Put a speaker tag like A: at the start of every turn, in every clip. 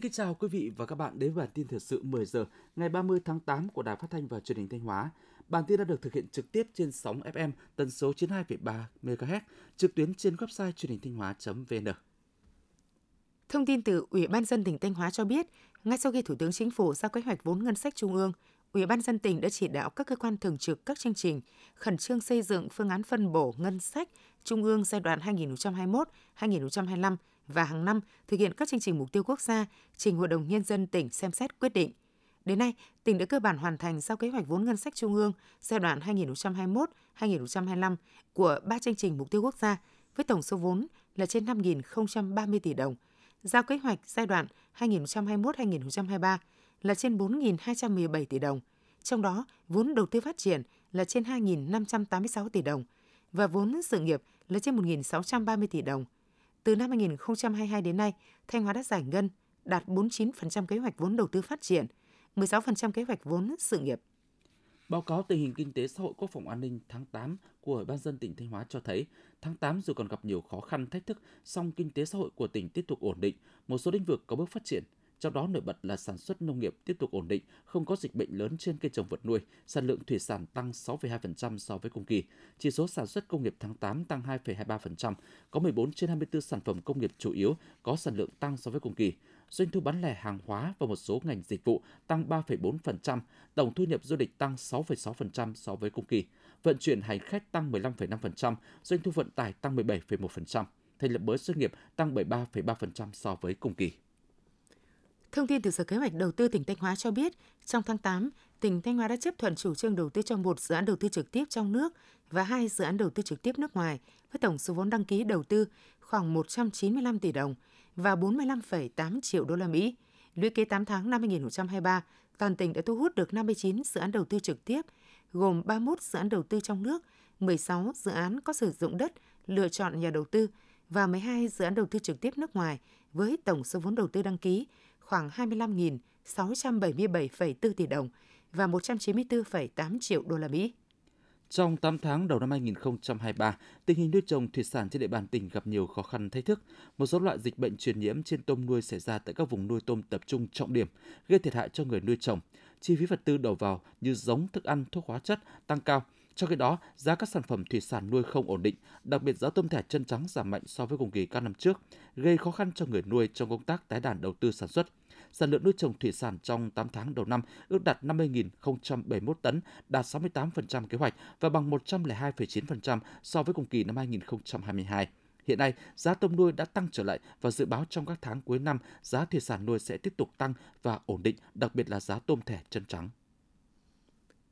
A: Xin kính chào quý vị và các bạn đến với bản tin thời sự 10 giờ ngày 30 tháng 8 của Đài Phát thanh và Truyền hình Thanh Hóa. Bản tin đã được thực hiện trực tiếp trên sóng FM tần số 92,3 MHz, trực tuyến trên website truyền hình thanh hóa.vn.
B: Thông tin từ Ủy ban dân tỉnh Thanh Hóa cho biết, ngay sau khi Thủ tướng Chính phủ ra kế hoạch vốn ngân sách trung ương, Ủy ban dân tỉnh đã chỉ đạo các cơ quan thường trực các chương trình khẩn trương xây dựng phương án phân bổ ngân sách trung ương giai đoạn 2021-2025 và hàng năm thực hiện các chương trình mục tiêu quốc gia trình Hội đồng Nhân dân tỉnh xem xét quyết định. Đến nay, tỉnh đã cơ bản hoàn thành sau kế hoạch vốn ngân sách trung ương giai đoạn 2021-2025 của ba chương trình mục tiêu quốc gia với tổng số vốn là trên 5.030 tỷ đồng, giao kế hoạch giai đoạn 2021-2023 là trên 4.217 tỷ đồng, trong đó vốn đầu tư phát triển là trên 2.586 tỷ đồng và vốn sự nghiệp là trên 1.630 tỷ đồng – từ năm 2022 đến nay, Thanh Hóa đã giải ngân đạt 49% kế hoạch vốn đầu tư phát triển, 16% kế hoạch vốn sự nghiệp.
A: Báo cáo tình hình kinh tế xã hội quốc phòng an ninh tháng 8 của Ủy ban dân tỉnh Thanh Hóa cho thấy, tháng 8 dù còn gặp nhiều khó khăn thách thức, song kinh tế xã hội của tỉnh tiếp tục ổn định, một số lĩnh vực có bước phát triển – trong đó nổi bật là sản xuất nông nghiệp tiếp tục ổn định, không có dịch bệnh lớn trên cây trồng vật nuôi, sản lượng thủy sản tăng 6,2% so với cùng kỳ. Chỉ số sản xuất công nghiệp tháng 8 tăng 2,23%, có 14 trên 24 sản phẩm công nghiệp chủ yếu có sản lượng tăng so với cùng kỳ. Doanh thu bán lẻ hàng hóa và một số ngành dịch vụ tăng 3,4%, tổng thu nhập du lịch tăng 6,6% so với cùng kỳ. Vận chuyển hành khách tăng 15,5%, doanh thu vận tải tăng 17,1%. Thành lập mới doanh nghiệp tăng 73,3% so với cùng kỳ.
B: Thông tin từ Sở Kế hoạch Đầu tư tỉnh Thanh Hóa cho biết, trong tháng 8, tỉnh Thanh Hóa đã chấp thuận chủ trương đầu tư cho một dự án đầu tư trực tiếp trong nước và hai dự án đầu tư trực tiếp nước ngoài với tổng số vốn đăng ký đầu tư khoảng 195 tỷ đồng và 45,8 triệu đô la Mỹ. Lũy kế 8 tháng năm 2023, toàn tỉnh đã thu hút được 59 dự án đầu tư trực tiếp, gồm 31 dự án đầu tư trong nước, 16 dự án có sử dụng đất, lựa chọn nhà đầu tư và 12 dự án đầu tư trực tiếp nước ngoài với tổng số vốn đầu tư đăng ký khoảng 25.677,4 tỷ đồng và 194,8 triệu đô la Mỹ.
A: Trong 8 tháng đầu năm 2023, tình hình nuôi trồng thủy sản trên địa bàn tỉnh gặp nhiều khó khăn thách thức. Một số loại dịch bệnh truyền nhiễm trên tôm nuôi xảy ra tại các vùng nuôi tôm tập trung trọng điểm, gây thiệt hại cho người nuôi trồng. Chi phí vật tư đầu vào như giống, thức ăn, thuốc hóa chất tăng cao. Trong khi đó, giá các sản phẩm thủy sản nuôi không ổn định, đặc biệt giá tôm thẻ chân trắng giảm mạnh so với cùng kỳ các năm trước, gây khó khăn cho người nuôi trong công tác tái đàn đầu tư sản xuất sản lượng nuôi trồng thủy sản trong 8 tháng đầu năm ước đạt 50.071 tấn, đạt 68% kế hoạch và bằng 102,9% so với cùng kỳ năm 2022. Hiện nay, giá tôm nuôi đã tăng trở lại và dự báo trong các tháng cuối năm, giá thủy sản nuôi sẽ tiếp tục tăng và ổn định, đặc biệt là giá tôm thẻ chân trắng.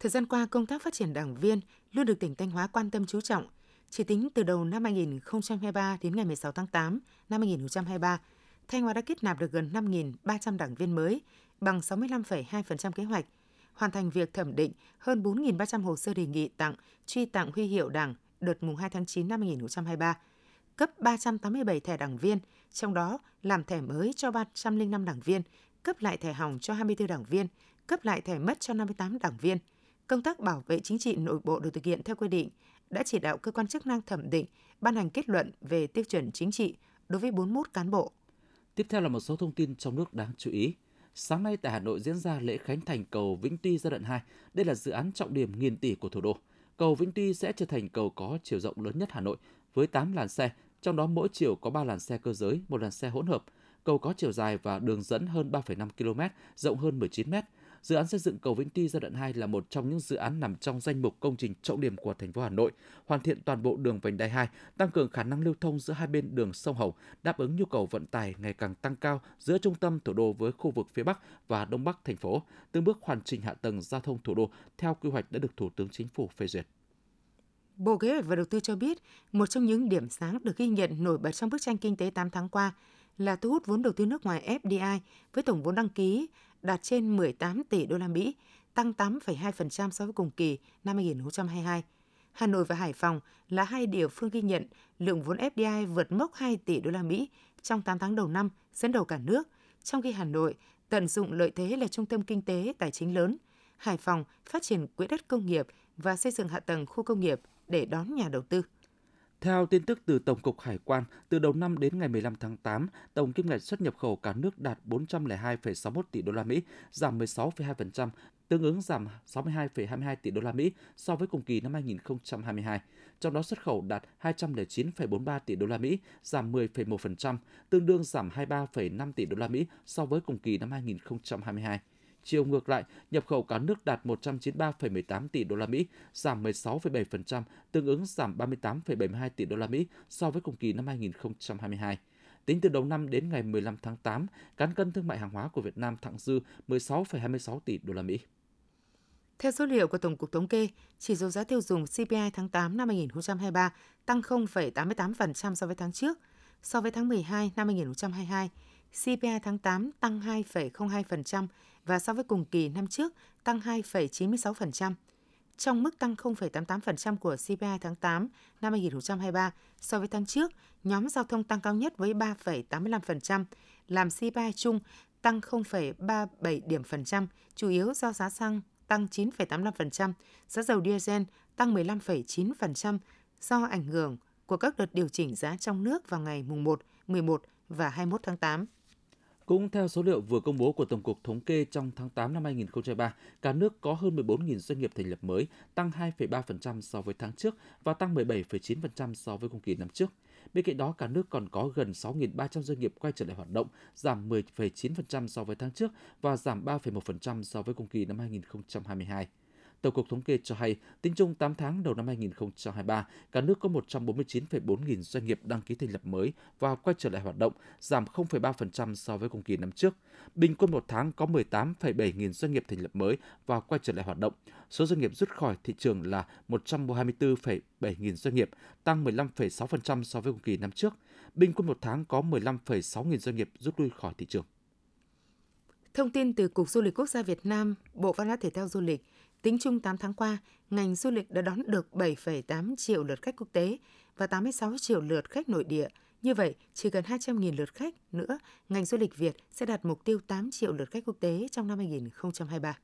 B: Thời gian qua, công tác phát triển đảng viên luôn được tỉnh Thanh Hóa quan tâm chú trọng. Chỉ tính từ đầu năm 2023 đến ngày 16 tháng 8 năm 2023, Thanh Hóa đã kết nạp được gần 5.300 đảng viên mới, bằng 65,2% kế hoạch, hoàn thành việc thẩm định hơn 4.300 hồ sơ đề nghị tặng, truy tặng huy hiệu Đảng đợt mùng 2 tháng 9 năm 2023, cấp 387 thẻ đảng viên, trong đó làm thẻ mới cho 305 đảng viên, cấp lại thẻ hỏng cho 24 đảng viên, cấp lại thẻ mất cho 58 đảng viên. Công tác bảo vệ chính trị nội bộ được thực hiện theo quy định, đã chỉ đạo cơ quan chức năng thẩm định, ban hành kết luận về tiêu chuẩn chính trị đối với 41 cán bộ,
A: Tiếp theo là một số thông tin trong nước đáng chú ý. Sáng nay tại Hà Nội diễn ra lễ khánh thành cầu Vĩnh Tuy giai đoạn 2. Đây là dự án trọng điểm nghìn tỷ của thủ đô. Cầu Vĩnh Tuy sẽ trở thành cầu có chiều rộng lớn nhất Hà Nội với 8 làn xe, trong đó mỗi chiều có 3 làn xe cơ giới, một làn xe hỗn hợp. Cầu có chiều dài và đường dẫn hơn 3,5 km, rộng hơn 19 m, Dự án xây dựng cầu Vĩnh Tuy giai đoạn 2 là một trong những dự án nằm trong danh mục công trình trọng điểm của thành phố Hà Nội, hoàn thiện toàn bộ đường vành đai 2, tăng cường khả năng lưu thông giữa hai bên đường sông Hồng, đáp ứng nhu cầu vận tải ngày càng tăng cao giữa trung tâm thủ đô với khu vực phía Bắc và Đông Bắc thành phố, từng bước hoàn chỉnh hạ tầng giao thông thủ đô theo quy hoạch đã được Thủ tướng Chính phủ phê duyệt.
B: Bộ Kế hoạch và Đầu tư cho biết, một trong những điểm sáng được ghi nhận nổi bật trong bức tranh kinh tế 8 tháng qua là thu hút vốn đầu tư nước ngoài FDI với tổng vốn đăng ký đạt trên 18 tỷ đô la Mỹ, tăng 8,2% so với cùng kỳ năm 2022. Hà Nội và Hải Phòng là hai địa phương ghi nhận lượng vốn FDI vượt mốc 2 tỷ đô la Mỹ trong 8 tháng đầu năm, dẫn đầu cả nước, trong khi Hà Nội tận dụng lợi thế là trung tâm kinh tế tài chính lớn, Hải Phòng phát triển quỹ đất công nghiệp và xây dựng hạ tầng khu công nghiệp để đón nhà đầu tư.
A: Theo tin tức từ Tổng cục Hải quan, từ đầu năm đến ngày 15 tháng 8, tổng kim ngạch xuất nhập khẩu cả nước đạt 402,61 tỷ đô la Mỹ, giảm 16,2%, tương ứng giảm 62,22 tỷ đô la Mỹ so với cùng kỳ năm 2022. Trong đó xuất khẩu đạt 209,43 tỷ đô la Mỹ, giảm 10,1%, tương đương giảm 23,5 tỷ đô la Mỹ so với cùng kỳ năm 2022. Chiều ngược lại, nhập khẩu cả nước đạt 193,18 tỷ đô la Mỹ, giảm 16,7%, tương ứng giảm 38,72 tỷ đô la Mỹ so với cùng kỳ năm 2022. Tính từ đầu năm đến ngày 15 tháng 8, cán cân thương mại hàng hóa của Việt Nam thặng dư 16,26 tỷ đô la Mỹ.
B: Theo số liệu của Tổng cục Thống kê, chỉ số giá tiêu dùng CPI tháng 8 năm 2023 tăng 0,88% so với tháng trước. So với tháng 12 năm 2022, CPI tháng 8 tăng 2,02% và so với cùng kỳ năm trước tăng 2,96%. Trong mức tăng 0,88% của CPI tháng 8 năm 2023 so với tháng trước, nhóm giao thông tăng cao nhất với 3,85%, làm CPI chung tăng 0,37 điểm phần trăm, chủ yếu do giá xăng tăng 9,85%, giá dầu diesel tăng 15,9% do ảnh hưởng của các đợt điều chỉnh giá trong nước vào ngày mùng 1, 11 và 21 tháng 8.
A: Cũng theo số liệu vừa công bố của Tổng cục Thống kê trong tháng 8 năm 2023, cả nước có hơn 14.000 doanh nghiệp thành lập mới, tăng 2,3% so với tháng trước và tăng 17,9% so với cùng kỳ năm trước. Bên cạnh đó, cả nước còn có gần 6.300 doanh nghiệp quay trở lại hoạt động, giảm 10,9% so với tháng trước và giảm 3,1% so với cùng kỳ năm 2022. Tổng cục Thống kê cho hay, tính chung 8 tháng đầu năm 2023, cả nước có 149,4 nghìn doanh nghiệp đăng ký thành lập mới và quay trở lại hoạt động, giảm 0,3% so với cùng kỳ năm trước. Bình quân một tháng có 18,7 nghìn doanh nghiệp thành lập mới và quay trở lại hoạt động. Số doanh nghiệp rút khỏi thị trường là 124,7 nghìn doanh nghiệp, tăng 15,6% so với cùng kỳ năm trước. Bình quân một tháng có 15,6 nghìn doanh nghiệp rút lui khỏi thị trường.
B: Thông tin từ Cục Du lịch Quốc gia Việt Nam, Bộ Văn hóa Thể thao Du lịch, Tính chung 8 tháng qua, ngành du lịch đã đón được 7,8 triệu lượt khách quốc tế và 86 triệu lượt khách nội địa. Như vậy, chỉ gần 200.000 lượt khách nữa, ngành du lịch Việt sẽ đạt mục tiêu 8 triệu lượt khách quốc tế trong năm 2023.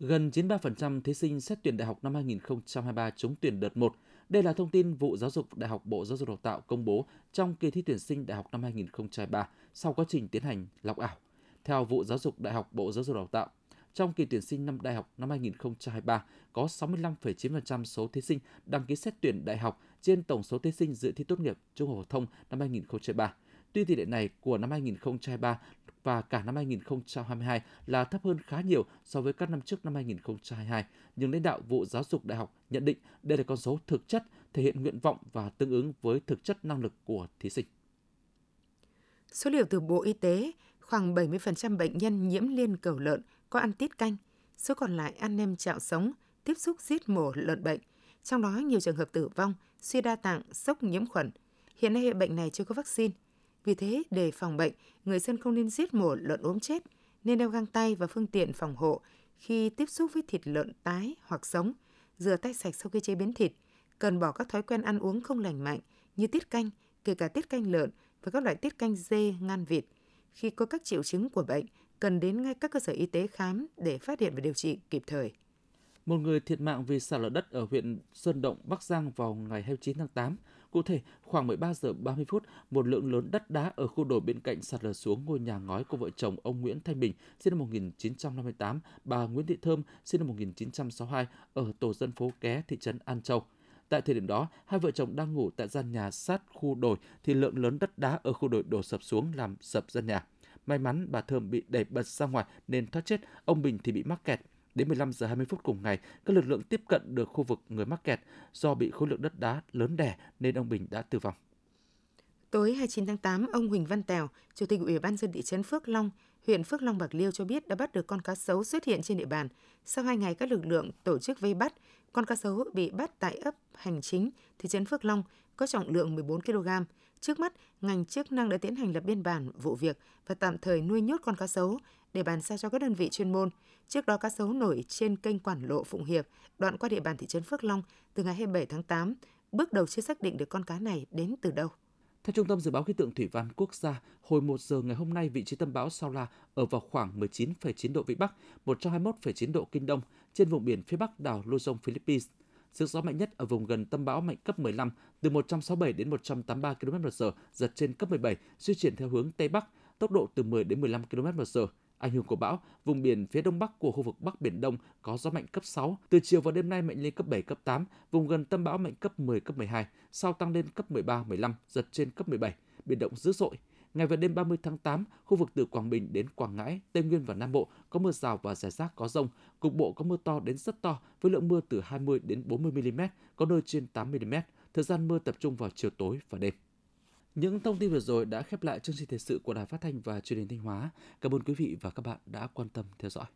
A: Gần 93% thí sinh xét tuyển đại học năm 2023 trúng tuyển đợt 1. Đây là thông tin vụ Giáo dục Đại học Bộ Giáo dục Đào tạo công bố trong kỳ thi tuyển sinh đại học năm 2023 sau quá trình tiến hành lọc ảo. Theo vụ Giáo dục Đại học Bộ Giáo dục Đào tạo, trong kỳ tuyển sinh năm đại học năm 2023, có 65,9% số thí sinh đăng ký xét tuyển đại học trên tổng số thí sinh dự thi tốt nghiệp trung học phổ thông năm 2023. Tuy tỷ lệ này của năm 2023 và cả năm 2022 là thấp hơn khá nhiều so với các năm trước năm 2022, nhưng lãnh đạo vụ giáo dục đại học nhận định đây là con số thực chất thể hiện nguyện vọng và tương ứng với thực chất năng lực của thí sinh.
B: Số liệu từ Bộ Y tế, khoảng 70% bệnh nhân nhiễm liên cầu lợn có ăn tiết canh, số còn lại ăn nem chạo sống, tiếp xúc giết mổ lợn bệnh. Trong đó nhiều trường hợp tử vong, suy đa tạng, sốc nhiễm khuẩn. Hiện nay bệnh này chưa có vaccine. Vì thế, để phòng bệnh, người dân không nên giết mổ lợn ốm chết, nên đeo găng tay và phương tiện phòng hộ khi tiếp xúc với thịt lợn tái hoặc sống, rửa tay sạch sau khi chế biến thịt, cần bỏ các thói quen ăn uống không lành mạnh như tiết canh, kể cả tiết canh lợn và các loại tiết canh dê, ngan vịt. Khi có các triệu chứng của bệnh, cần đến ngay các cơ sở y tế khám để phát hiện và điều trị kịp thời.
A: Một người thiệt mạng vì sạt lở đất ở huyện Sơn Động, Bắc Giang vào ngày 29 tháng 8. Cụ thể, khoảng 13 giờ 30 phút, một lượng lớn đất đá ở khu đồi bên cạnh sạt lở xuống ngôi nhà ngói của vợ chồng ông Nguyễn Thanh Bình, sinh năm 1958, bà Nguyễn Thị Thơm, sinh năm 1962, ở tổ dân phố Ké, thị trấn An Châu. Tại thời điểm đó, hai vợ chồng đang ngủ tại gian nhà sát khu đồi thì lượng lớn đất đá ở khu đồi đổ sập xuống làm sập gian nhà. May mắn bà Thơm bị đẩy bật ra ngoài nên thoát chết, ông Bình thì bị mắc kẹt. Đến 15 giờ 20 phút cùng ngày, các lực lượng tiếp cận được khu vực người mắc kẹt. Do bị khối lượng đất đá lớn đè nên ông Bình đã tử vong.
B: Tối 29 tháng 8, ông Huỳnh Văn Tèo, Chủ tịch Ủy ban dân thị trấn Phước Long, huyện Phước Long Bạc Liêu cho biết đã bắt được con cá sấu xuất hiện trên địa bàn. Sau hai ngày các lực lượng tổ chức vây bắt, con cá sấu bị bắt tại ấp hành chính thị trấn Phước Long có trọng lượng 14 kg. Trước mắt, ngành chức năng đã tiến hành lập biên bản vụ việc và tạm thời nuôi nhốt con cá sấu để bàn giao cho các đơn vị chuyên môn. Trước đó cá sấu nổi trên kênh quản lộ Phụng Hiệp, đoạn qua địa bàn thị trấn Phước Long từ ngày 27 tháng 8. Bước đầu chưa xác định được con cá này đến từ đâu.
A: Theo Trung tâm Dự báo Khí tượng Thủy văn Quốc gia, hồi 1 giờ ngày hôm nay vị trí tâm bão Sao La ở vào khoảng 19,9 độ Vĩ Bắc, 121,9 độ Kinh Đông trên vùng biển phía bắc đảo Luzon, Philippines. Sức gió mạnh nhất ở vùng gần tâm bão mạnh cấp 15, từ 167 đến 183 km/h, giật trên cấp 17, di chuyển theo hướng Tây Bắc, tốc độ từ 10 đến 15 km/h. Ảnh hưởng của bão, vùng biển phía đông bắc của khu vực Bắc Biển Đông có gió mạnh cấp 6, từ chiều và đêm nay mạnh lên cấp 7, cấp 8, vùng gần tâm bão mạnh cấp 10, cấp 12, sau tăng lên cấp 13, 15, giật trên cấp 17, biển động dữ dội. Ngày và đêm 30 tháng 8, khu vực từ Quảng Bình đến Quảng Ngãi, Tây Nguyên và Nam Bộ có mưa rào và rải rác có rông, cục bộ có mưa to đến rất to với lượng mưa từ 20 đến 40 mm, có nơi trên 8 mm. Thời gian mưa tập trung vào chiều tối và đêm. Những thông tin vừa rồi đã khép lại chương trình thời sự của Đài Phát thanh và Truyền hình Thanh Hóa. Cảm ơn quý vị và các bạn đã quan tâm theo dõi.